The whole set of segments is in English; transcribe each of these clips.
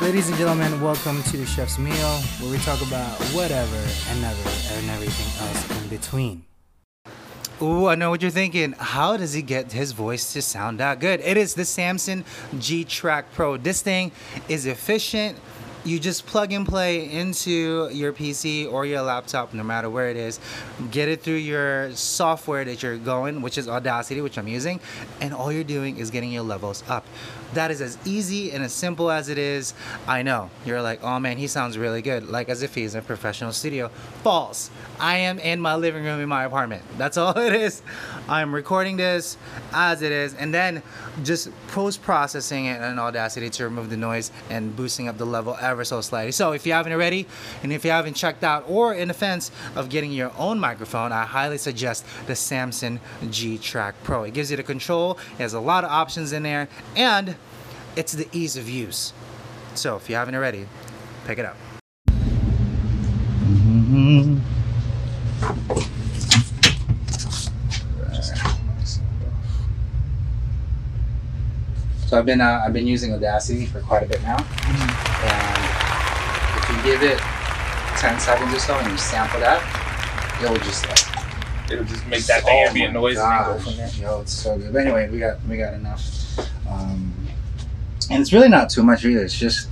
Ladies and gentlemen, welcome to the Chef's Meal, where we talk about whatever and never and everything else in between. Ooh, I know what you're thinking. How does he get his voice to sound that good? It is the Samson G Track Pro. This thing is efficient. You just plug and play into your PC or your laptop, no matter where it is. Get it through your software that you're going, which is Audacity, which I'm using, and all you're doing is getting your levels up. That is as easy and as simple as it is. I know. You're like, oh man, he sounds really good. Like as if he's in a professional studio. False. I am in my living room in my apartment. That's all it is. I'm recording this as it is and then just post processing it in Audacity to remove the noise and boosting up the level ever so slightly. So if you haven't already and if you haven't checked out or in defense of getting your own microphone, I highly suggest the Samson G Track Pro. It gives you the control, it has a lot of options in there, and it's the ease of use. So if you haven't already, pick it up. So I've been uh, I've been using Audacity for quite a bit now, and if you give it 10 seconds or so and you sample that, it'll just like It'll just make that Oh ambient my noise and then go from there. Yo, it's so good. But anyway, we got we got enough. Um, and it's really not too much either. It's just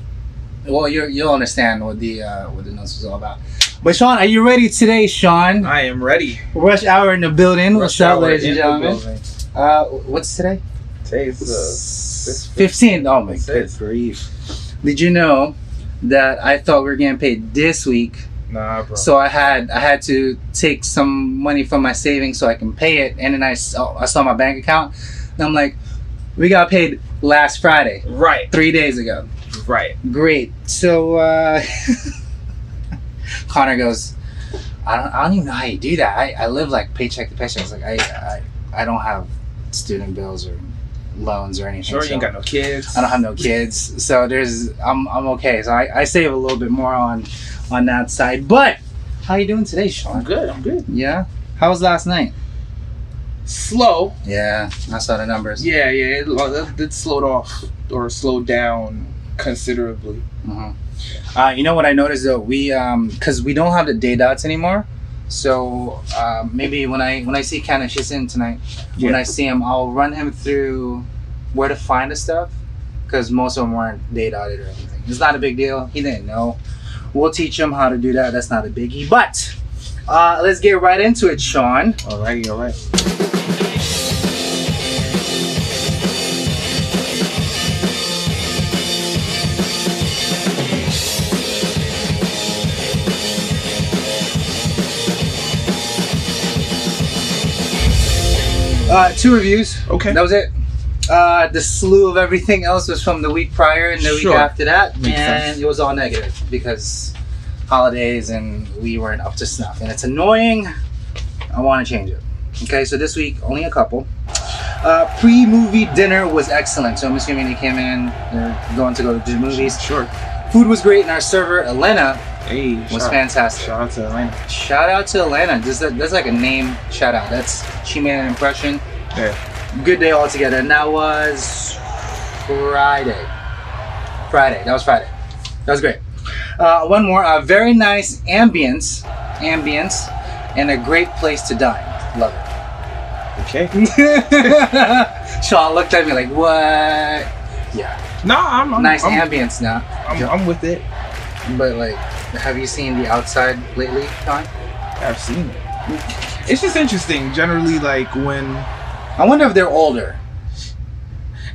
well, you you'll understand what the uh, what the notes is all about. But Sean, are you ready today, Sean? I am ready. Rush hour in the building. Rush What's up, ladies and gentlemen? Uh, what's today? Today's the Fifteen. Oh my good grief! Did you know that I thought we were getting paid this week? nah, bro. So I had I had to take some money from my savings so I can pay it, and then I saw, I saw my bank account, and I'm like, we got paid last Friday, right, three days ago. right. Great. So uh, Connor goes, I don't, I don't even know how you do that. I, I live like paycheck to paycheck. I was like, I, I I don't have student bills or loans or anything. Sure, you so- ain't got no kids. I don't have no kids, so there's I'm I'm okay. So I, I save a little bit more on on that side. But how you doing today, I'm Sean? good. I'm good. Yeah. How was last night? Slow. Yeah, I saw the numbers. Yeah, yeah. It, uh, it slowed off or slowed down considerably. hmm Uh, you know what I noticed though? We um because we don't have the day dots anymore. So um, maybe when I when I see Ken, she's in tonight. When I see him, I'll run him through where to find the stuff because most of them weren't day dotted or anything. It's not a big deal. He didn't know. We'll teach him how to do that. That's not a biggie. But uh, let's get right into it, Sean. Alrighty, alright. Uh, two reviews. Okay. That was it. Uh, the slew of everything else was from the week prior and the week after that, Makes and sense. it was all negative because holidays and we weren't up to snuff, and it's annoying. I want to change it. Okay, so this week only a couple. Uh, pre-movie dinner was excellent, so I'm assuming they came in. They're going to go to the movies. Sure. Food was great, and our server Elena Hey, was shout, fantastic. shout out to Atlanta. Shout out to Elena. Just that, that's like a name shout out. That's she made an impression. Yeah. Good day altogether. And that was Friday. Friday. That was Friday. That was great. Uh, one more. Uh, very nice ambience, ambience, and a great place to dine. Love it. Okay. Sean looked at me like, "What?" Yeah, No, I'm, I'm nice I'm, ambience now. I'm, I'm with it. But like, have you seen the outside lately, Sean? I've seen it. It's just interesting. Generally, like when I wonder if they're older.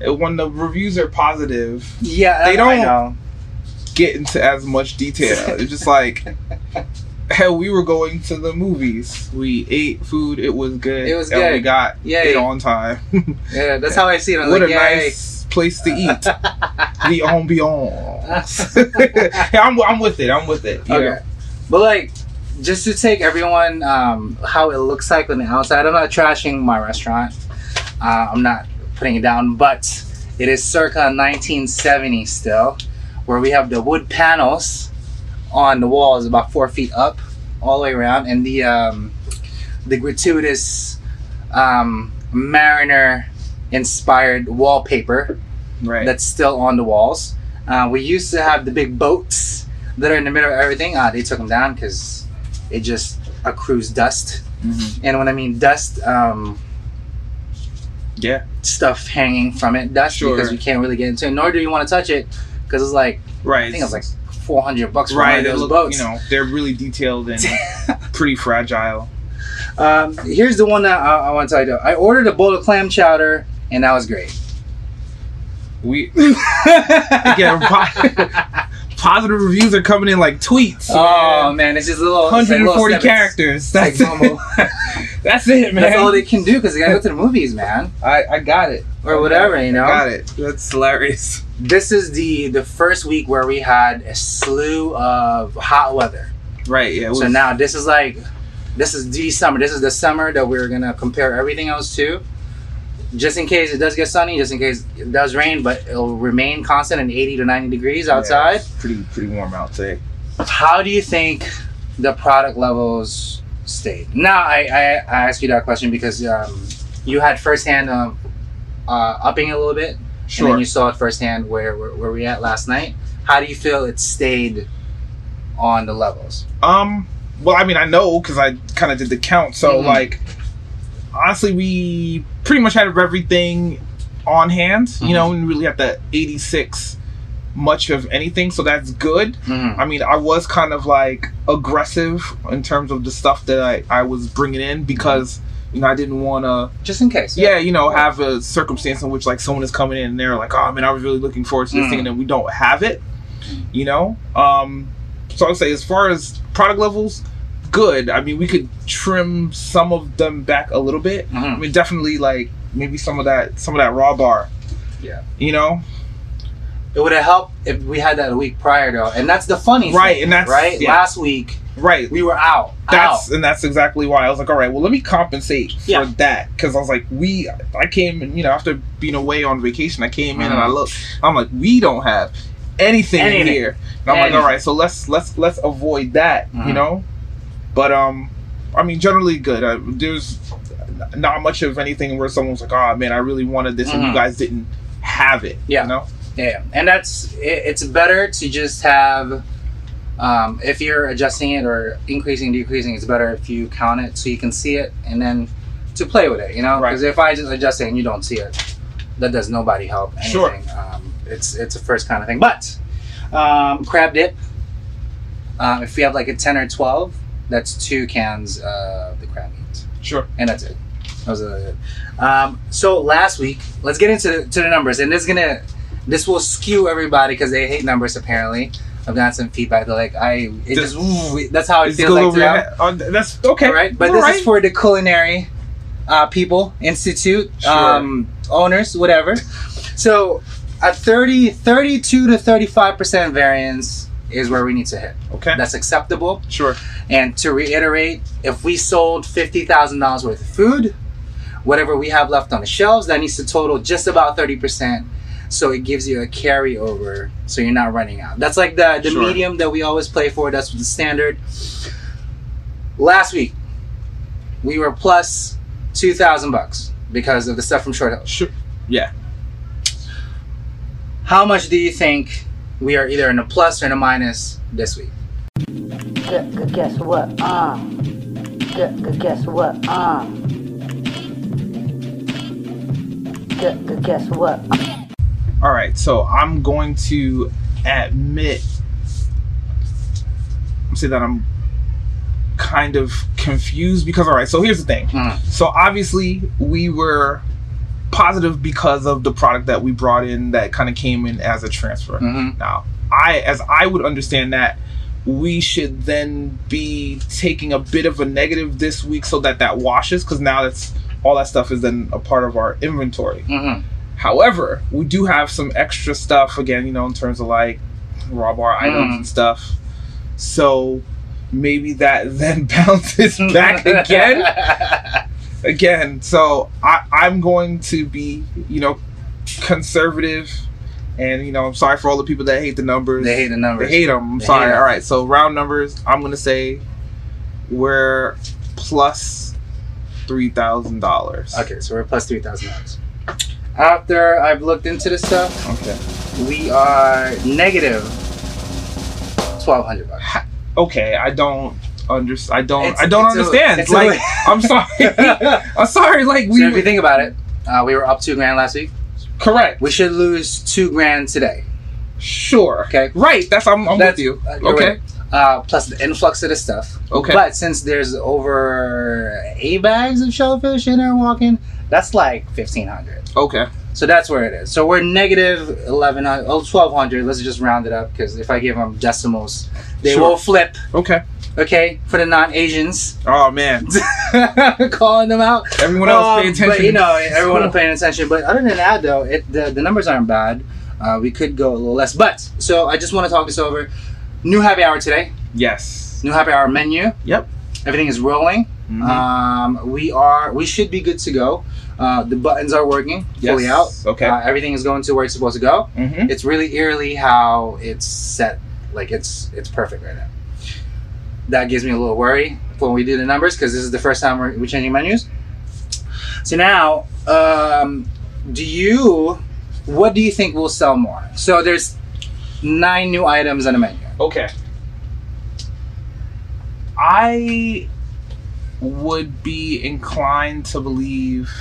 when the reviews are positive, Yeah, They don't- know. get into as much detail. It's just like we were going to the movies. We ate food. It was good. It was and good. We got Yay. it on time. Yeah, that's how I see it. I'm what like, a yay. nice place to eat. the ambiance. yeah, I'm, I'm with it. I'm with it. Okay. know? But like, just to take everyone um, how it looks like on the outside. I'm not trashing my restaurant. Uh, I'm not putting it down, but it is circa 1970 still, where we have the wood panels on the walls about four feet up, all the way around, and the um, the gratuitous um, Mariner inspired wallpaper Right. that's still on the walls. Uh, we used to have the big boats that are in the middle of everything. Uh, they took them down because it just accrues dust. Mm-hmm. And when I mean dust, um, Yeah. stuff hanging from it, dust Sure. because you can't really get into it. Nor do you want to touch it because it's like Right. I think it was like four hundred bucks for right. one of those look, boats. you know, they're really detailed and pretty fragile. Um, here's the one that I, I want to tell you. I ordered a bowl of clam chowder, and that was great. We again positive reviews are coming in like tweets. Oh man. man, it's just like little 140 snippets. characters. That's like normal. That's it, man. That's all they can do because they gotta go to the movies, man, I, I got it. or whatever. You know. I got it. That's hilarious. This is the the first week where we had a slew of hot weather. Right. Yeah. So now this is like, this is the summer. This is the summer that we're gonna compare everything else to. Just in case it does get sunny, just in case it does rain, but it'll remain constant in 80 to 90 degrees yeah, outside. it's pretty pretty warm out today. How do you think the product levels stayed? Now, I, I, I ask you that question because um, you had firsthand um, uh, upping a little bit, and then you saw it firsthand where, where, where we at last night. How do you feel it stayed on the levels? Um. Well, I mean, I know because I kind of did the count. So, Mhm. like, honestly, we pretty much had everything on hand. Mhm. You know, we really have the 86 much of anything, so that's good. Mhm. I mean, I was kind of like aggressive in terms of the stuff that I, I was bringing in because, you know, I didn't want to, Just in case. yeah, you know, have a circumstance in which like someone is coming in and they're like, oh man, I was really looking forward to this Mm. thing, and then we don't have it, you know? Um, so I would say, as far as product levels, good. I mean, we could trim some of them back a little bit. I Mhm. mean, definitely like maybe some of that, some of that raw bar. Yeah. You know, It would have helped if we had that a week prior, though. And that's the funny Right, thing. and that's- right. yeah. Last week right? we were out. That's out. and that's exactly why I was like, all right, well, let me compensate for Yeah. that because I was like, we, I came and you know after being away on vacation, I came in and I Mhm. looked, I'm like, we don't have anything, in Anything. here, and I'm like, all right, so let's let's let's avoid that, you Mhm. know, but um, I mean, generally good. Uh, there's not much of anything where someone's like, oh man, I really wanted this, and you Mhm. guys didn't have it, Yeah. you know, Yeah, and that's it, it's better to just have. Um, if you're adjusting it or increasing, decreasing, it's better if you count it so you can see it and then to play with it. You know, Right. because if I just adjust it and you don't see it, that does nobody help anything. Sure. Um, it's it's a first kind of thing. But um, crab dip. Um, if we have like a ten or twelve, that's two cans of the crab meat sure, and that's it. That was it. Um, so last week, let's get into the, to the numbers, and this is gonna, this will skew everybody because they hate numbers. Apparently, I've gotten some feedback. They're like, I, it Just- just, that's how it feels like to your them. head. Oh, that's okay, All right, but All this right. is for the culinary uh, people institute Sure. um, owners, whatever. So at 30, 32 to thirty five percent variance is where we need to hit. okay, That's acceptable. sure, And to reiterate, if we sold fifty thousand dollars worth of food, whatever we have left on the shelves, that needs to total just about thirty percent. So it gives you a carryover, so you're not running out. That's like the the Sure. medium that we always play for. That's the standard. Last week, we were plus two thousand bucks because of the stuff from Short Hills. sure, yeah. How much do you think we are either in a plus or in a minus this week? Gu- gu- Guess what? Uh. Gu- gu- Guess what? Uh. Gu- gu- Guess what? All right, so I'm going to admit, say that I'm kind of confused because, all right, so here's the thing. Mhm. So obviously, we were positive because of the product that we brought in that kind of came in as a transfer. Mhm. Now, I, as I would understand that, we should then be taking a bit of a negative this week so that that washes because now that's all that stuff is then a part of our inventory. Mhm. However, we do have some extra stuff again, you know, in terms of like raw bar items Mm. and stuff. So maybe that then bounces back again. again. So I, I'm going to be, you know, conservative. And, you know, I'm sorry for all the people that hate the numbers. They hate the numbers. They hate them. I'm They sorry. All right. So round numbers, I'm going to say we're plus $3,000. Okay, so we're plus three thousand dollars. After I've looked into this stuff, Okay. we are negative twelve hundred bucks. Okay, I don't understand. I don't. It's- I don't understand. a- like, I'm sorry. I'm sorry. Like we so if you think about it, uh, we were up two grand last week. correct. We should lose two grand today. Sure. Okay. Right. That's. I'm, I'm That's- with you. uh, okay. right. Uh, plus the influx of the stuff. Okay. But since there's over eight bags of shellfish in there walking, that's like fifteen hundred. Okay. So that's where it is. So we're negative eleven hundred, oh, twelve hundred. Let's just round it up because if I give them decimals, they Sure. will flip. Okay. Okay, for the non-Asians, Oh man. calling them out. Everyone else Um, pay attention. But you know, everyone paying attention. But other than that, though, it the, the numbers aren't bad. Uh, we could go a little less. But so I just want to talk this over. New happy hour today. Yes. New happy hour menu. Yep. Everything is rolling. Mhm. Um, we are. We should be good to go. Uh, the buttons are working fully out. Okay. Uh, everything is going to where it's supposed to go. mm-hmm. It's really eerily how it's set. Like it's it's perfect right now. That gives me a little worry when we do the numbers because this is the first time we're, we're changing menus. So now, um, do you? What do you think will sell more? So there's nine new items on the menu. Okay. I would be inclined to believe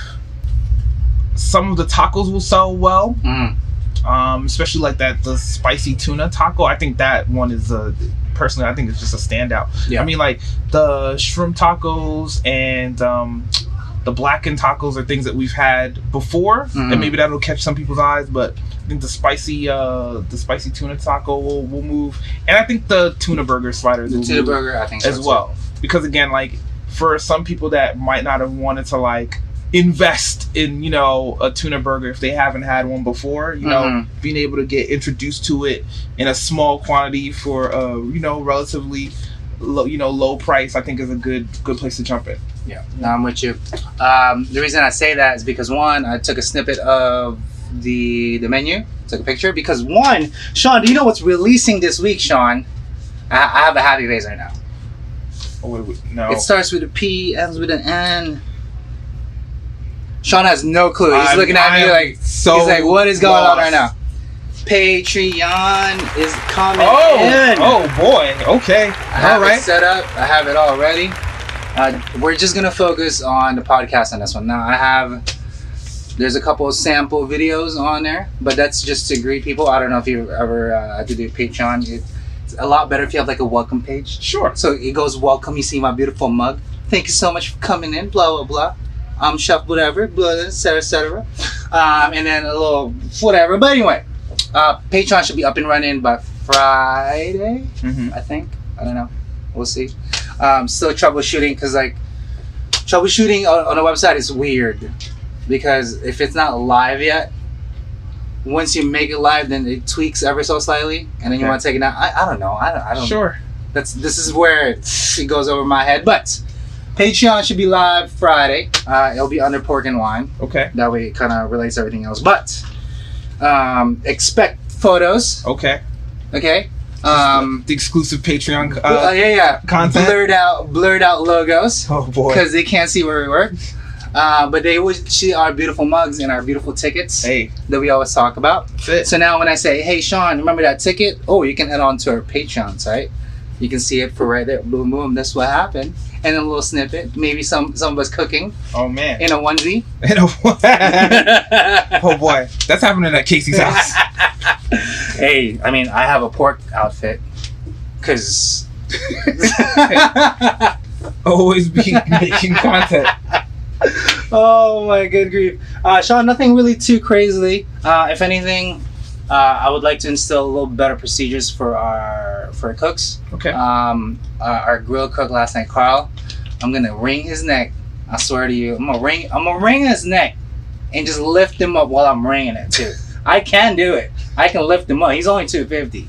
some of the tacos will sell well. Mm. Um, especially like that the spicy tuna taco. I think that one is a personally I think it's just a standout. Yeah. I mean like the shrimp tacos and um the blackened tacos are things that we've had before Mhm. and maybe that'll catch some people's eyes, but I think the spicy uh the spicy tuna taco will, will move. And I think the tuna burger sliders The tuna burger, I think so as too. well. Because again, like for some people that might not have wanted to like invest in you know a tuna burger if they haven't had one before, you know, Mhm. being able to get introduced to it in a small quantity for uh you know relatively low you know low price, I think is a good good place to jump in. Yeah, no, I'm with you. Um, the reason I say that is because one, I took a snippet of the the menu, took a picture. Because one, Sean, do you know what's releasing this week, Sean? I, I have a happy face right now. Oh, wait, wait, no, It starts with a P, ends with an N. Sean has no clue. He's I'm- looking at me I'm like so he's like, "What is going on right now?" Patreon is coming Oh, in. oh boy, okay, I have all it set up. I have it all ready. Uh, we're just gonna focus on the podcast on this one. Now I have. There's a couple of sample videos on there, but that's just to greet people. I don't know if you've ever uh, had to do Patreon. It's a lot better if you have like a welcome page. Sure. So it goes welcome. You see my beautiful mug. Thank you so much for coming in. Blah blah blah. I'm chef whatever. Etc etc. Um, and then a little whatever. But anyway, uh, Patreon should be up and running by Friday. hmm I think. I don't know. We'll see. Um, still troubleshooting because like troubleshooting on, on a website is weird because if it's not live yet, once you make it live, then it tweaks ever so slightly, and then you want to take it out. I, I don't know. I don't. I don't. Sure. That's this is where it, it goes over my head. But Patreon should be live Friday. Uh, it'll be under pork and wine. Okay. That way, it kind of relates to everything else. But um, expect photos. Okay. Okay. Um, The exclusive Patreon. uh, Uh, yeah, yeah. content? Blurred out, blurred out logos oh boy. because they can't see where we were. Uh, but they would see our beautiful mugs and our beautiful tickets Hey, that we always talk about. So now when I say, "Hey, Sean, remember that ticket?" Oh, you can head on to our Patreon site. You can see it for right there. Boom, boom. That's what happened. And a little snippet. Maybe some some of us cooking Oh man. in a onesie. In a what? oh boy, that's happening at Casey's house. hey, I mean, I have a pork outfit because. Always be making content. oh my good grief, uh, Sean! Nothing really too crazily. Uh, if anything, uh, I would like to instill a little better procedures for our for our cooks. Okay. Um, uh, our grill cook last night, Carl. I'm gonna wring his neck. I swear to you, I'm gonna wring. I'm gonna wring his neck, and just lift him up while I'm wringing it too. I can do it. I can lift him up. He's only 250.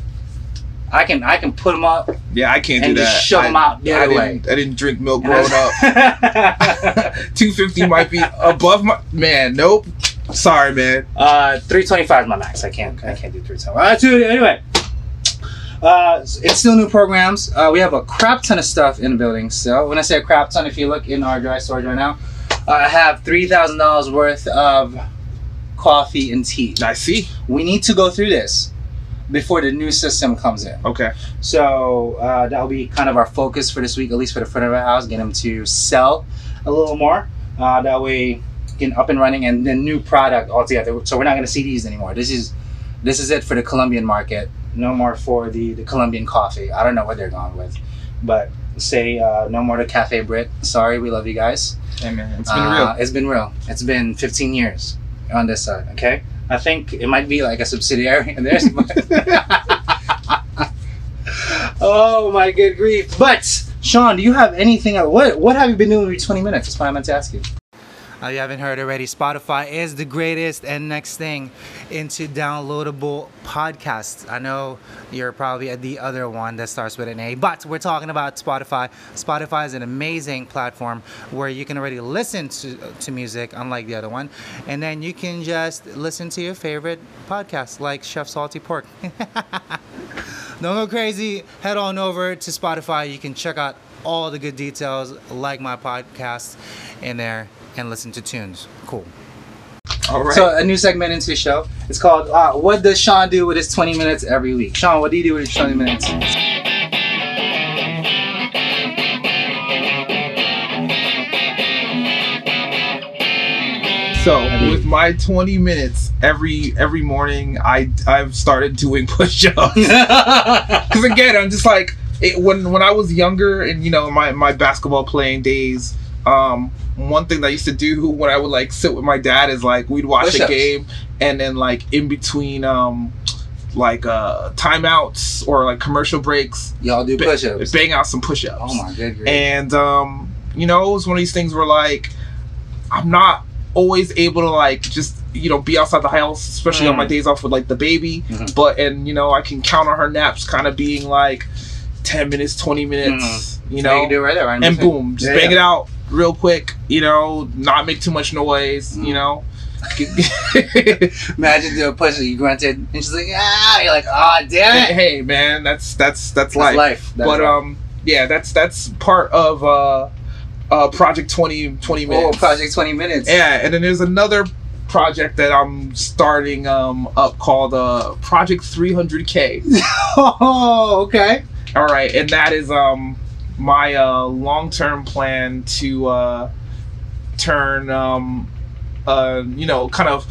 I can I can put him up. Yeah, I can't And do just that. shove him out the I other didn't, I didn't drink milk growing up. 250 might be above my man. Nope. Sorry, man. Uh, 325 is my max. I can't. I can't do 325. Uh, dude, anyway. Uh, it's still new programs. Uh, we have a crap ton of stuff in the building. So when I say a crap ton, if you look in our dry storage right now, uh, I have three thousand dollars worth of coffee, and tea. I see. We need to go through this before the new system comes in. Okay. So uh, that'll be kind of our focus for this week, at least for the front of our house. Get them to sell a little more. Uh, that way, get up and running, and then new product altogether. So we're not going to see these anymore. This is this is it for the Colombian market. No more for the the Colombian coffee. I don't know what they're going with, but say uh, no more to Cafe Brit. Sorry, we love you guys. Hey man, it's been Uh, real. It's been real. It's been 15 years on this side. Okay, I think it might be like a subsidiary theirs. But oh my good grief! But Sean, do you have anything? Else? What What have you been doing with your 20 minutes? That's what I meant to ask you. You haven't heard already, Spotify is the greatest and next thing into downloadable podcasts. I know you're probably at the other one that starts with an A, but we're talking about Spotify. Spotify is an amazing platform where you can already listen to, to music, unlike the other one, and then you can just listen to your favorite podcasts like Chef Salty Pork. Don't go crazy. Head on over to Spotify. You can check out all the good details, like my podcast in there, and listen to tunes. Cool. All right. So a new segment into the show. It's called uh, "What Does Sean Do with His 20 Minutes Every Week?" Sean, what do you do with your 20 minutes? So with my 20 minutes every every morning, I I've started doing push-ups. Because again, I'm just like it, when when I was younger and you know my my basketball playing days. Um, one thing that I used to do when I would like sit with my dad is like we'd watch Push-ups. a game and then like in between um like uh timeouts or like commercial breaks, Y'all do push-ups. bang out some push-ups. Oh my good grief. And um, you know, it was one of these things where like I'm not always able to like just you know be outside the house, especially on Mm. my days off with like the baby. Mhm. But and you know, I can count on her naps kind of being like ten minutes, twenty minutes. You So know, you can do it right there, right? and boom, just Yeah, bang yeah. it out real quick. You know, not make too much noise. Mm. You know. Imagine doing a push you grunted, and she's like, ah, you're like, ah, damn it. hey man, that's that's that's That's life. life. But um, yeah, that's that's part of uh, uh, Project 20, 20 oh, project 20 minutes. Yeah, and then there's another project that I'm starting um up called uh Project 300K. Oh, okay. All right, and that is um my uh long-term plan to uh turn um uh you know kind of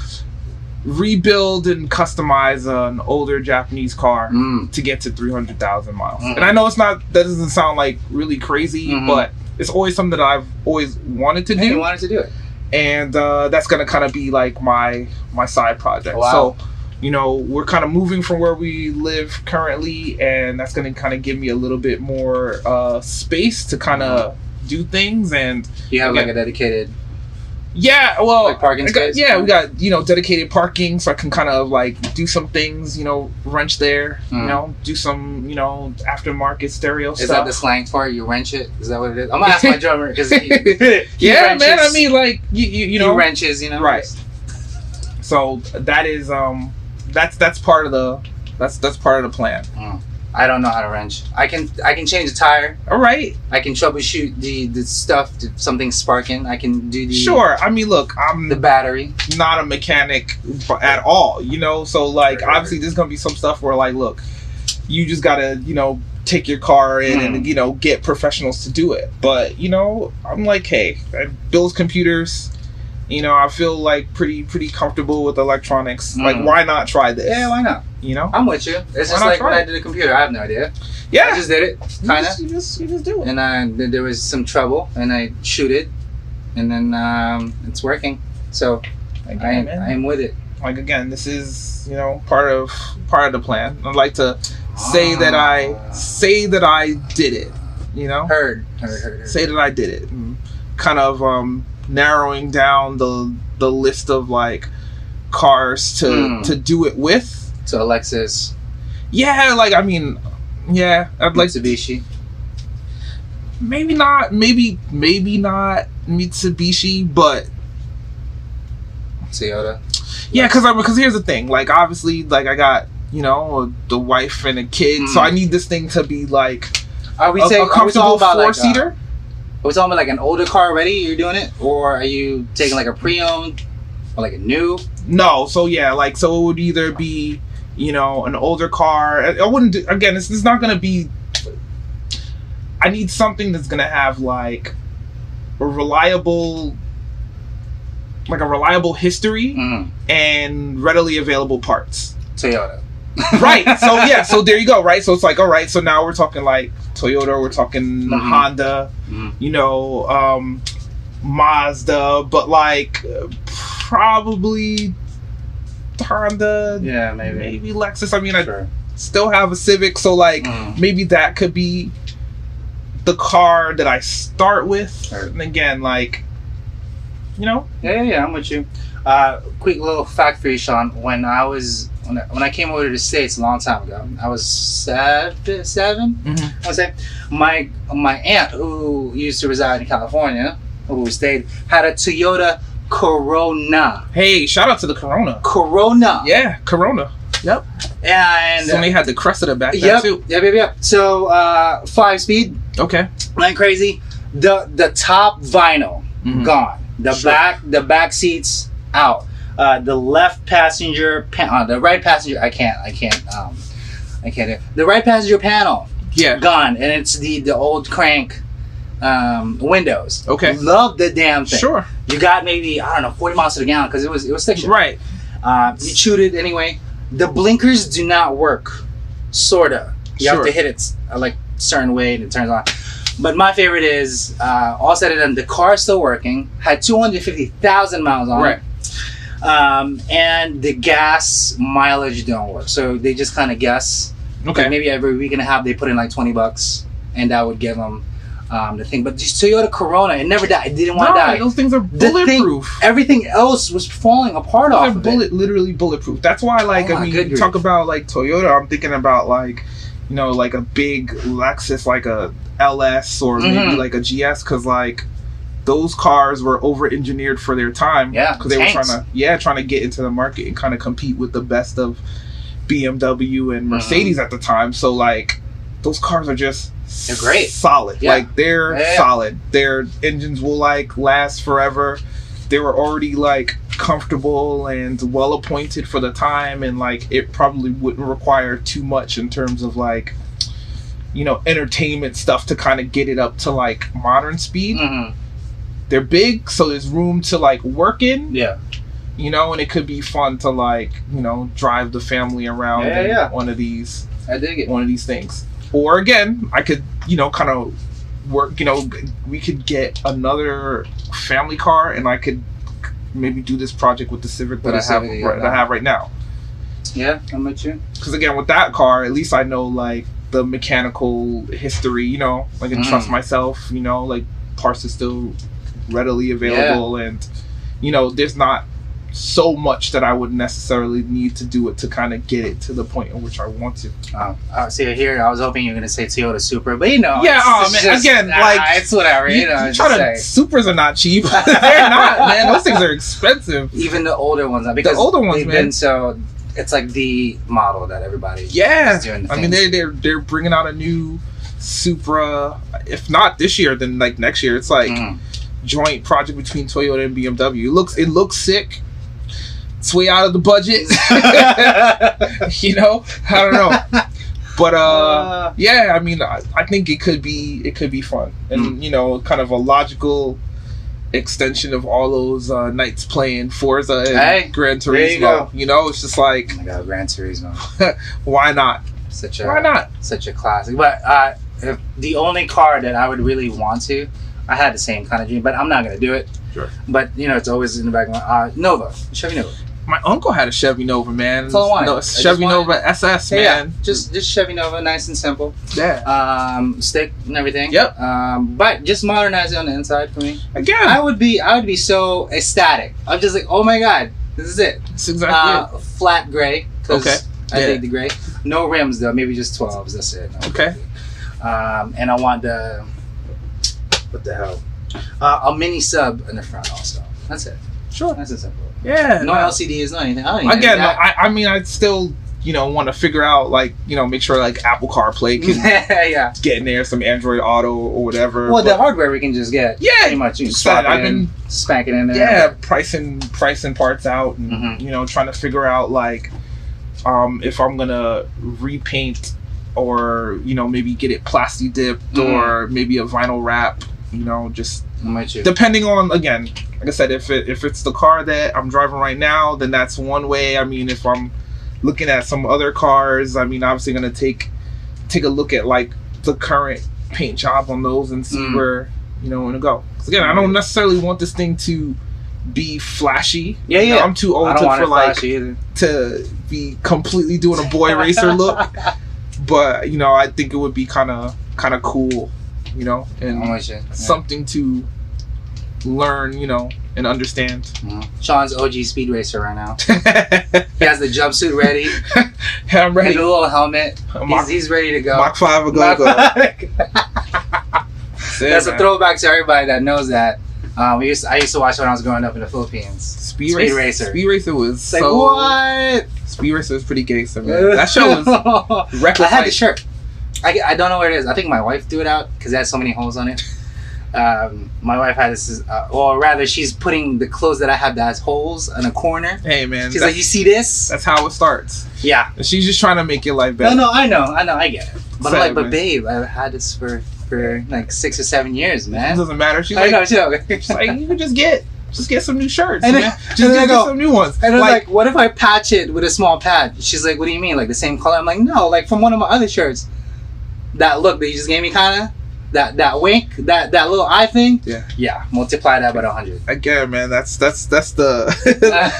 rebuild and customize an older Japanese car Mm. to get to 300,000 miles. Mhm. And I know it's not that doesn't sound like really crazy, Mhm. but it's always something that I've always wanted to Hey, do you wanted to do it. and uh, that's gonna kind of be like my my side project. Wow. So, you know, we're kind of moving from where we live currently, and that's gonna kind of give me a little bit more uh, space to kind of do things. And You have like a dedicated. yeah, well, Like parking got- space? yeah, we got you know dedicated parking, so I can kind of like do some things. You know, wrench there. You Mm. know, do some you know aftermarket stereo Is stuff. that the slang for it? You wrench it? Is that what it is? I'm gonna ask my drummer because yeah, wrenches, man. I mean, like you you, you know, wrenches. You know, Right. so that is um that's that's part of the that's that's part of the plan I don't know how to wrench. I can I can change a tire. all right I can troubleshoot the the stuff. If something's sparking. I can do the sure i mean look i'm the battery. not a mechanic at all you know so like Right, right, obviously there's gonna be some stuff where like look you just gotta you know take your car in Mm. and you know get professionals to do it but you know i'm like hey i build computers you know i feel like pretty pretty comfortable with electronics like Mm. why not try this Yeah, why not? you know I'm with you. It's Why just like when I did a computer. I have no idea. Yeah, I just did it, kind of. you just you just do it And th- there was some trouble, and I shoot it, and then um, it's working. So Like, I am. I am with it. like again this is you know part of part of the plan i'd like to say that i Ah. say that i did it you know Heard, heard, heard, heard. say that i did it and kind of um narrowing down the the list of like cars to Mm. to do it with So Alexis, yeah like i mean yeah i'd like to Mitsubishi. maybe not maybe maybe not mitsubishi but Toyota. Yeah, because I because here's the thing. Like obviously, like I got you know the wife and a kid, so Mm. I need this thing to be like Are we a, saying a are we talking comfortable four like, seater. Are we talking about like an older car already? You're doing it, or are you taking like a pre-owned? Or like a new? No, so yeah, like so it would either be, you know, an older car. I I wouldn't do, again. It's, it's not gonna be. I need something that's gonna have like a reliable, like a reliable history Mm. and readily available parts. Toyota. Right. So yeah. So there you go. Right. So it's like all right. So now we're talking like Toyota. We're talking Mhm. Honda. Mhm. You know, um, Mazda. But like probably Honda. Yeah, maybe. Maybe Lexus. I mean, I Sure. still have a Civic, so like Mm. maybe that could be the car that I start with. Sure. And again, like you know, Yeah, yeah, yeah, I'm with you. Uh, quick little fact for you, Sean. When I was when I, when I came over to the states a long time ago, I was seven. 7 Mhm. I would say my my aunt who used to reside in California, who stayed, had a Toyota Corona. hey, shout out to the Corona. Corona. Yeah, Corona. Yep. And so they had the Cressida back then yep, too. yep, yep, yep. So uh, five speed, Okay. went crazy. The the top vinyl Mhm. gone. The Sure. back the back seats out. Uh, the left passenger pan- uh, the right passenger I can't I can't um I can't the right passenger panel Yeah. gone and it's the the old crank um windows. Okay. Love the damn thing. Sure. You got maybe I don't know 40 miles to the gallon because it was it was stiction. Right. Uh, you chewed it anyway. The blinkers do not work. Sorta. You Sure. have to hit it uh, like certain way and it turns on. But my favorite is uh, all said and done. The car's still working. Had two hundred fifty thousand miles on it. Right. it. Um, and the gas mileage don't work. So they just kind of guess. Okay. Maybe every week and a half they put in like twenty bucks, and that would give them um, the thing. But this Toyota Corona, it never died. It didn't want No, to die. those things are The thing- bulletproof. Everything else was falling apart They're off of it. bullet, literally bulletproof. That's why, like, Oh I mean, you talk about like Toyota. I'm thinking about like, you know, like a big Lexus, like a LS or maybe Mhm. like a GS, because like those cars were over engineered for their time. Yeah, because they were trying to, yeah, trying to get into the market and kind of compete with the best of BMW and Mercedes at the time. So like, those cars are just They're great. solid. Yeah. Like they're Yeah. solid. Their engines will like last forever. They were already like comfortable and well appointed for the time and like it probably wouldn't require too much in terms of like you know entertainment stuff to kind of get it up to like modern speed. Mhm. They're big so there's room to like work in, Yeah. you know, and it could be fun to like, you know, drive the family around Yeah, in yeah. one of these I dig it. one of these things. Or again, I could, you know, kind of work, you know, we could get another family car and I could maybe do this project with the Civic that I have Civic, yeah, right, that I have right now. Yeah, I'm with you. Because again, with that car, at least I know like the mechanical history, you know, I can Mhm. trust myself, you know, like parts are still readily available and, you know, there's not so much that I would necessarily need to do it to kind of get it to the point in which I want to. Oh, uh, see here. I was hoping you were gonna say Toyota Supra, but you know, Yeah, it's, oh, it's man, just- again, ah, like, it's whatever. You, You, know, you try to Supras are not cheap. They're not, man. Those things are expensive. even the older ones, because the older ones, man. so. It's like the model that everybody. Yeah, is doing the I mean they're they're they're bringing out a new Supra. If not this year, then like next year. It's like Mhm. Joint project between Toyota and BMW. It looks it looks sick. It's way out of the budget. you know, I don't know. But uh, Uh. yeah, I mean, I, I think it could be it could be fun, and you know, kind of a logical extension of all those uh, nights playing Forza and Hey, Gran there you Turismo. You, know, it's just like, Oh my god, Gran Turismo, why not? such a Why not? such a classic. But uh, if the only car that I would really want to, I had the same kind of dream, but I'm not gonna do it. Sure. But you know, it's always in the back of my uh, Nova, Chevy Nova. My uncle had a Chevy Nova, man. So do I. No, I Chevy wanted- Nova SS, Yeah, yeah, man. just just Chevy Nova, nice and simple. Yeah. Um, stick and everything. Yep. Um, but just modernize it on the inside for me. Again, I would be I would be so ecstatic. I'm just like, oh my god, this is it. that's exactly Uh, flat gray. Okay. I Yeah. dig the gray. No rims though. Maybe just 12s. That's it. No. Okay. Um, and I want the what the hell? Uh, a mini sub in the front also. That's it. Sure. That's it simple. Yeah. No no. LCDs, no anything. I need Again. I, I mean, I'd still you know want to figure out like you know make sure like Apple CarPlay can yeah. get in there, some Android Auto or whatever. Well, the hardware we can just get. Yeah, Pretty much. You swap I've in, been- spank it in there. yeah pricing pricing parts out and Mhm. you know trying to figure out like um if i'm gonna repaint or you know maybe get it plasti dipped Mhm. or maybe a vinyl wrap you know just you. depending on again like i said if it if it's the car that i'm driving right now then that's one way i mean if i'm looking at some other cars i mean obviously gonna take take a look at like the current paint job on those and see Mm. where you know when to go again i don't necessarily want this thing to be flashy Yeah, You know, yeah. i'm too old to, for like to be completely doing a boy racer look but you know i think it would be kind of kind of cool you know and. Yeah. something to learn, you know, and understand. Mhm. Sean's OG speed racer right now. He has the jumpsuit ready I'm and ready. the little helmet. Mach, He's, he's ready to go. Mach 5 a go. That's a throwback to everybody that knows that. Um, we used I used to watch when I was growing up in the Philippines. Speed, Speed Racer. Racer. Speed Racer was It's like so. what? Speed Racer was pretty gangster, man. That show was I had the shirt. I, I don't know where it is. I think my wife threw it out because it has so many holes on it. Um, my wife had this, uh, or rather, she's putting the clothes that I have that has holes in a corner. hey, man. She's like, "You see this?" that's how it starts. Yeah. And she's just trying to make your life better. no, no, I know, I know, I get it. But I'm Sad, like, but man. babe, I've had this for for like six or seven years, man. It doesn't matter. She's I like, know, too. she's like, you can just get, just get some new shirts. And man. just and then get, go- some new ones. And I was like, like, what if I patch it with a small pad? She's like, what do you mean? Like the same color? I'm like, no, like from one of my other shirts. That look that you just gave me, kind of that that wink, that that little eye thing. Yeah. Yeah. Multiply that by hundred. again, man, that's that's that's the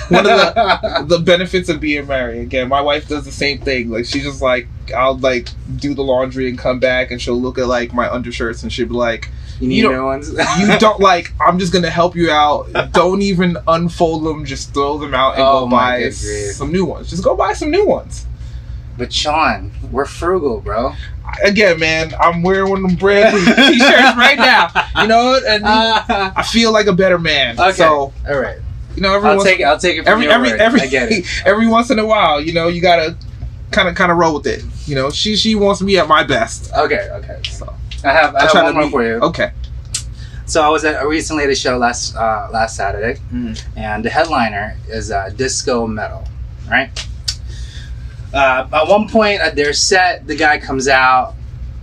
one of the the benefits of being married. Again, my wife does the same thing. Like she's just like I'll like do the laundry and come back and she'll look at like my undershirts and she'll be like, You need You don't- new ones. You don't like I'm just gonna help you out. Don't even unfold them, just throw them out and Oh go buy some new ones. Just go buy some new ones. But Sean, we're frugal, bro. Again, man, I'm wearing one of them brand new t-shirts right now. You know? And Uh, I feel like a better man. Okay. So all right. you know, every I'll once- take it. I'll take it from every every word. every I get it. every once in a while, you know, you gotta kind of kind of roll with it. You know, she she wants me at my best. Okay. Okay. So I have I, have one more for you. Okay. So I was at recently at a show last uh, last Saturday, Mm. and the headliner is uh, disco metal, right? Uh, at one point at their set, the guy comes out,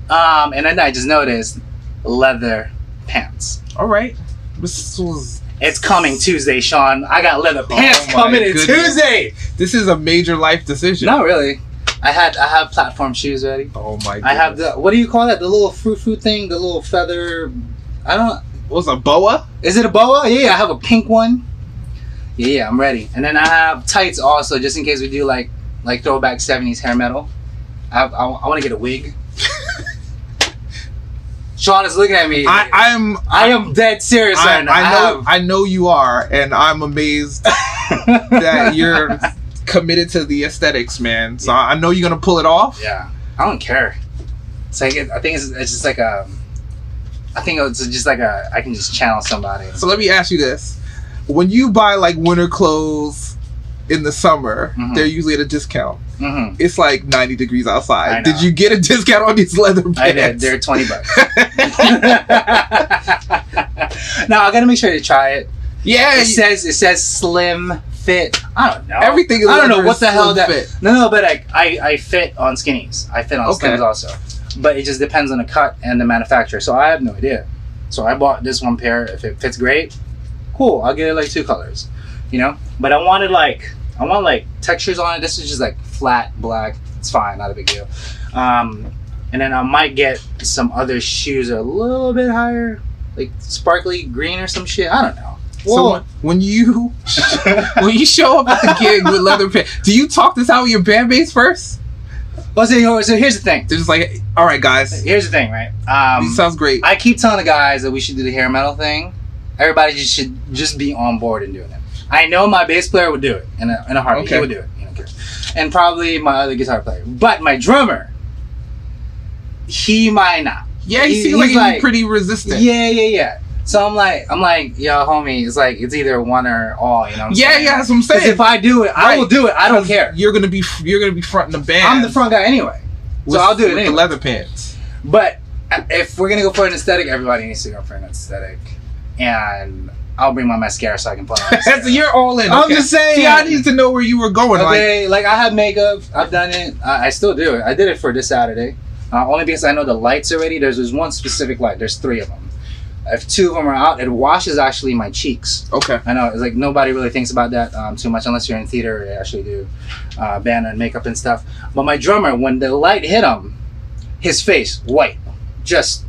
um, and then I just noticed leather pants. All right. This was It's coming Tuesday, Sean. I got leather pants Oh coming in. Tuesday. this is a major life decision. Not really. I had I have platform shoes ready. Oh my. Goodness. I have the what do you call that? The little fruit fruit thing, the little feather. I don't. What's a boa? Is it a boa? Yeah, yeah, I have a pink one. Yeah, yeah, I'm ready. And then I have tights also, just in case we do like like throwback '70s hair metal. I have, I, want to get a wig. Sean is looking at me. I I'm I am dead serious I, right now. I know I know you are, and I'm amazed that you're committed to the aesthetics, man. So I know you're gonna pull it off. Yeah, I don't care. It's like I think it's, it's just like a. I think it's just like a. I can just channel somebody. So let me ask you this: When you buy like winter clothes in the summer, Mhm. they're usually at a discount. hmm It's like 90 degrees outside. Did you get a discount on these leather pants? I did. They're twenty bucks. now I gotta make sure to try it. yeah, It you- says it says slim fit. I don't know. everything is I don't know what the hell that. fit. No, no, but I, I I fit on skinnies. I fit on Okay. slims also, but it just depends on the cut and the manufacturer. So I have no idea. So I bought this one pair. If it fits great, cool. I'll get it like two colors, you know. But I wanted like I want like textures on it. This is just like flat black. It's fine, not a big deal. Um, and then I might get some other shoes a little bit higher, like sparkly green or some shit. I don't know. So Well- when, when you when you show up at the gig with leather pants, do you talk this out with your band mates first? Well, so, so here's the thing. They're just like, all right, guys, Here's the thing, right? Um, this sounds great. I keep telling the guys that we should do the hair metal thing. Everybody just should just be on board and doing it. I know my bass player would do it in a, in a heartbeat. Okay. He would do it. You don't care. And probably my other guitar player. But my drummer, he might not. yeah, you he- seem like he's like- pretty resistant. Yeah, yeah, yeah. So I'm like, I'm like, yo, homie, it's like it's either one or all. You know? What I'm Yeah, saying? yeah, that's what I'm saying. if I do it, I will do it. I don't care. You're gonna be you're gonna be fronting the band. I'm the front guy anyway. with, so I'll do it anyway. the leather pants. But if we're gonna go for an aesthetic, everybody needs to go for an aesthetic, and I'll bring my mascara so I can put on. mascara. you're all in. I'm just saying. See, I need to know where you were going. Okay, like I have makeup. I've done it. I, I still do it. I did it for this Saturday, uh, only because I know the lights already. There's this one specific light. There's three of them. If two of them are out, it washes actually my cheeks. okay, I know it's like nobody really thinks about that um, too much unless you're in theater. They actually do uh, banner and makeup and stuff. But my drummer, when the light hit him, his face white, just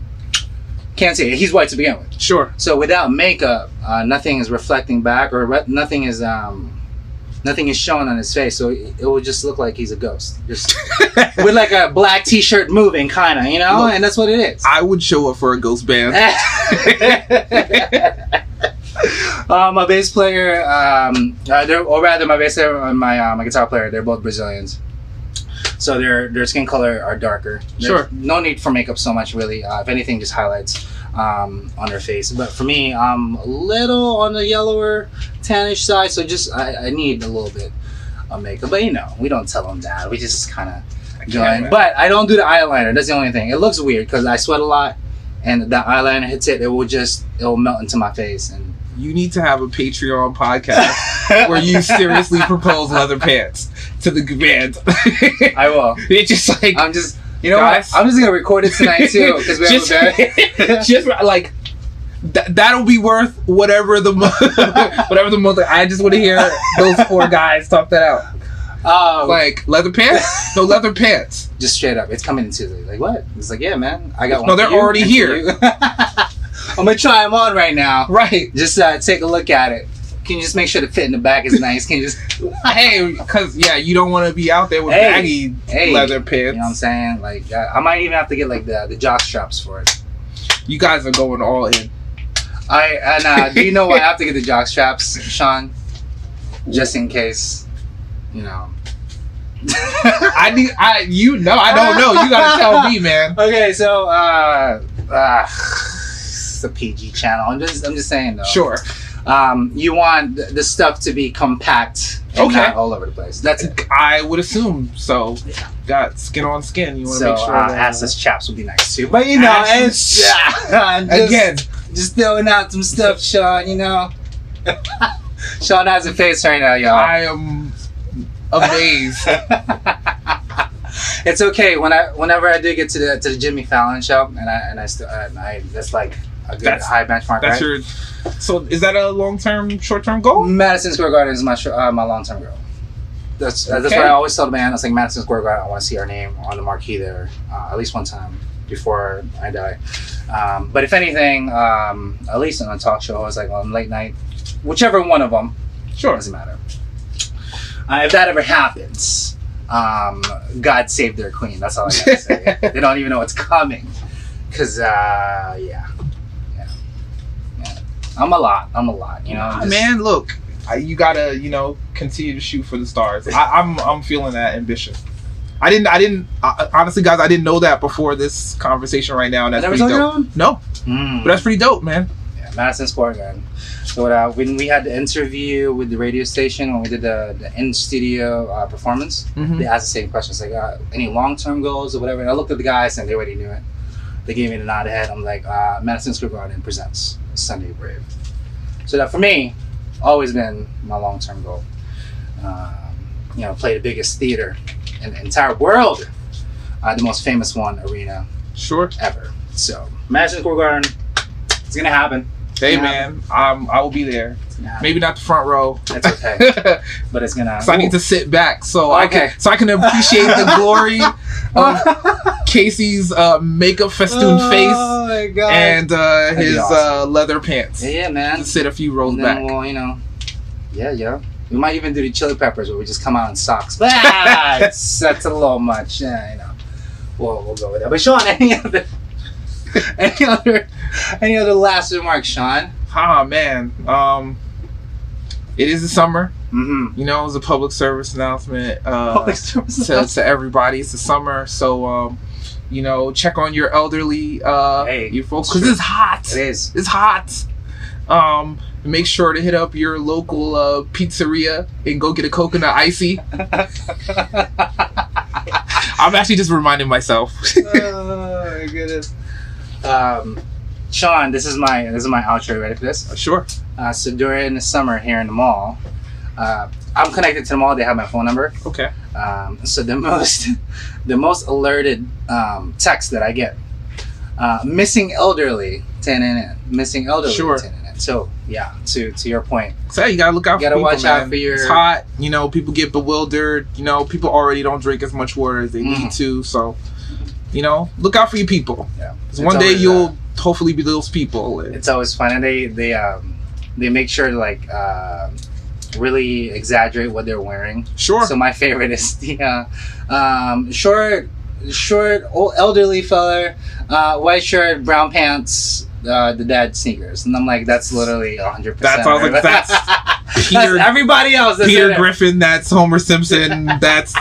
can't see it. He's white to begin with. sure. So without makeup, uh, nothing is reflecting back, or re- nothing is um, nothing is showing on his face. So it, it would just look like he's a ghost, just with like a black T-shirt moving, kind of, you know. Look, and that's what it is. I would show up for a ghost band. uh, my bass player, um, uh, or rather, my bass player and my uh, my guitar player, they're both Brazilians. So their their skin color are darker. There's Sure. No need for makeup so much, really. Uh, if anything, just highlights um, on her face. But for me, I'm a little on the yellower, tannish side. So just I, I need a little bit of makeup. But you know, we don't tell them that. We just kind of doing. man. But I don't do the eyeliner. That's the only thing. It looks weird because I sweat a lot, and the eyeliner hits it. It will just it will melt into my face and. you need to have a Patreon podcast where you seriously propose leather pants to the band. I will. it's just like I'm just. You know Guys. what? I'm just gonna record it tonight too because we have just, a very. just like th- that'll be worth whatever the mo- whatever the month. I just want to hear those four guys talk that out. Um, Like leather pants? No leather pants. just straight up, it's coming in Tuesday. Like what? It's like yeah, man. I got one. No, they're already here. I'm gonna try them on right now. Right. Just uh, take a look at it. Can you just make sure the fit in the back is nice? Can you just Hey, because yeah, you don't want to be out there with Hey. baggy Hey. leather pants. You know what I'm saying? Like, uh, I might even have to get like the the jock straps for it. You guys are going all in. I and uh, do you know why I have to get the jock straps, Sean? Just in case, you know. I need. I you know. I don't know. You gotta tell me, man. okay, so uh, uh, it's a PG channel. I'm just I'm just saying though. Sure. Um, you want th- the stuff to be compact Okay. not all over the place. That's it. I would assume so. Got skin on skin. You want to So make sure. uh, that, assless chaps would be nice too. But you know, it's just, Again, just throwing out some stuff, Sean. You know. Sean has a face right now, y'all. I am amazed. it's okay when I whenever I do get to the to the Jimmy Fallon show and I and I still I that's like a good That's- high benchmark. That's right? your. So is that a long term, short term goal? Madison Square Garden is my sh- uh, my long term goal. That's that's Okay. what I always tell the band. It's like Madison Square Garden. I want to see our name on the marquee there uh, at least one time before I die. Um, but if anything, um, at least on a talk show, I was like on late night, whichever one of them Sure. doesn't matter. Uh, if that ever happens, um, God save their queen. That's all I gotta say. they don't even know what's coming, cause uh, yeah. I'm a lot. I'm a lot. You know, just- man, look, I, you gotta, you know, continue to shoot for the stars. I, I'm, I'm feeling that ambition. I didn't, I didn't, uh, honestly, guys, I didn't know that before this conversation right now, and that's never pretty told dope. that No, Mm. but that's pretty dope, man. Yeah, Madison Square Garden. So uh, when we had the interview with the radio station when we did the, the in studio uh, performance, Mhm. they asked the same questions like uh, any long term goals or whatever. And I looked at the guys and they already knew it. They gave me the nod ahead. I'm like, uh, Madison Square Garden presents Sunday Brave. So that for me, always been my long term goal. Um, you know, play the biggest theater in the entire world, uh, the most famous one arena Sure. ever. So Madison Square Garden, it's gonna happen. Hey, Yeah. man, um, I will be there. It's. Maybe not the front row. That's okay. but it's gonna. so I need to sit back so I can so I can appreciate the glory of Casey's uh, makeup festooned face Oh my god. and uh, That'd be his uh, leather pants. yeah, yeah, man. Just sit a few rows And then back. we'll, you know, yeah, yeah. We might even do the chili peppers where we just come out in socks. But ah, it's, that's a little much. Yeah, you know. We'll, we'll go with that. But Sean, any other, any other, any other last remarks, Sean? Ah man, um, it is the summer. Mm-hmm. You know, it's a public service announcement uh, Public service to, to everybody. It's the summer, so um, You know, check on your elderly, uh, Hey, your folks, because it's hot. It is. It's hot. Um, make sure to hit up your local uh, pizzeria and go get a coconut icy. I'm actually just reminding myself. oh my goodness. Um, Sean, this is my this is my outro. Ready for this? sure. Uh, so during the summer here in the mall, uh, I'm connected to the mall. They have my phone number. Okay. Um, so the most the most alerted um, text that I get, uh, missing elderly, 10 in missing elderly, Sure. 10 in So yeah, to to your point, So you gotta look out You gotta for people, watch out for your- It's hot. You know, people get bewildered. You know, people already don't drink as much water as they Mhm. need to. So, you know, look out for your people. yeah, one day you'll uh, hopefully be those people. it's always fun, and they they um, they make sure like um really exaggerate what they're wearing. Sure. So my favorite is the uh, um, short, short, old, elderly fella, uh, white shirt, brown pants, uh, the dad sneakers, and I'm like, that's literally 100. percent That's- I was like, that's Peter- everybody else. That's Peter. Griffin, that's Homer Simpson, that's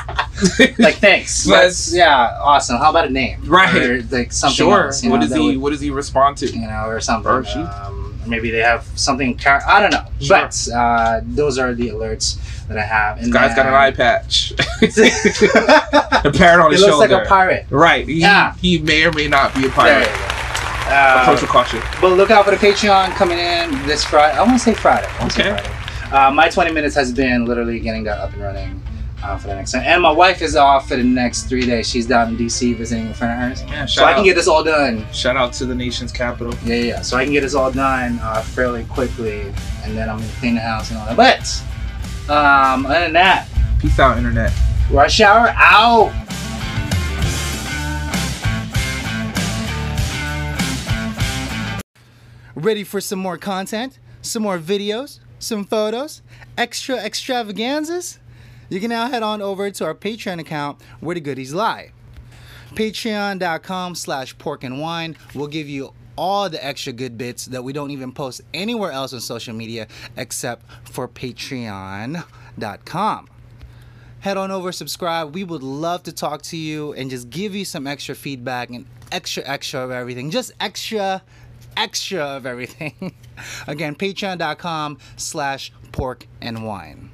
Like, thanks. That's- That's yeah, awesome. How about a name? Right. Or, like something sure. else. What know, does he would- what does he respond to? you know, or something. Or she. Um, maybe they have something. Car- I don't know. Sure. But uh, those are the alerts that I have. And This guy's got an eye patch. a parrot on He his looks shoulder. like a pirate. Right. He, Yeah. he may or may not be a pirate. Uh, Approach with caution. But look out for the Patreon coming in this Friday. I want to say Friday. I wanna say Okay. Friday. Uh, my 20 minutes has been literally getting that up and running uh, for the next time. And my wife is off for the next three days. She's down in DC visiting a friend of hers. Yeah, So shout I can get this all done. Shout out to the nation's capital. Yeah, yeah, yeah. So I can get this all done uh, fairly quickly. And then I'm going to clean the house and all that. But um, other than that, Peace out, internet. rush hour out. Ready for some more content? Some more videos? Some photos? Extra extravaganzas? You can now head on over to our Patreon account where the goodies lie. Patreon.com slash pork and wine will give you all the extra good bits that we don't even post anywhere else on social media except for patreon.com. Head on over, subscribe. We would love to talk to you and just give you some extra feedback and extra, extra of everything. Just extra, extra of everything. Again, patreon.com slash pork and wine.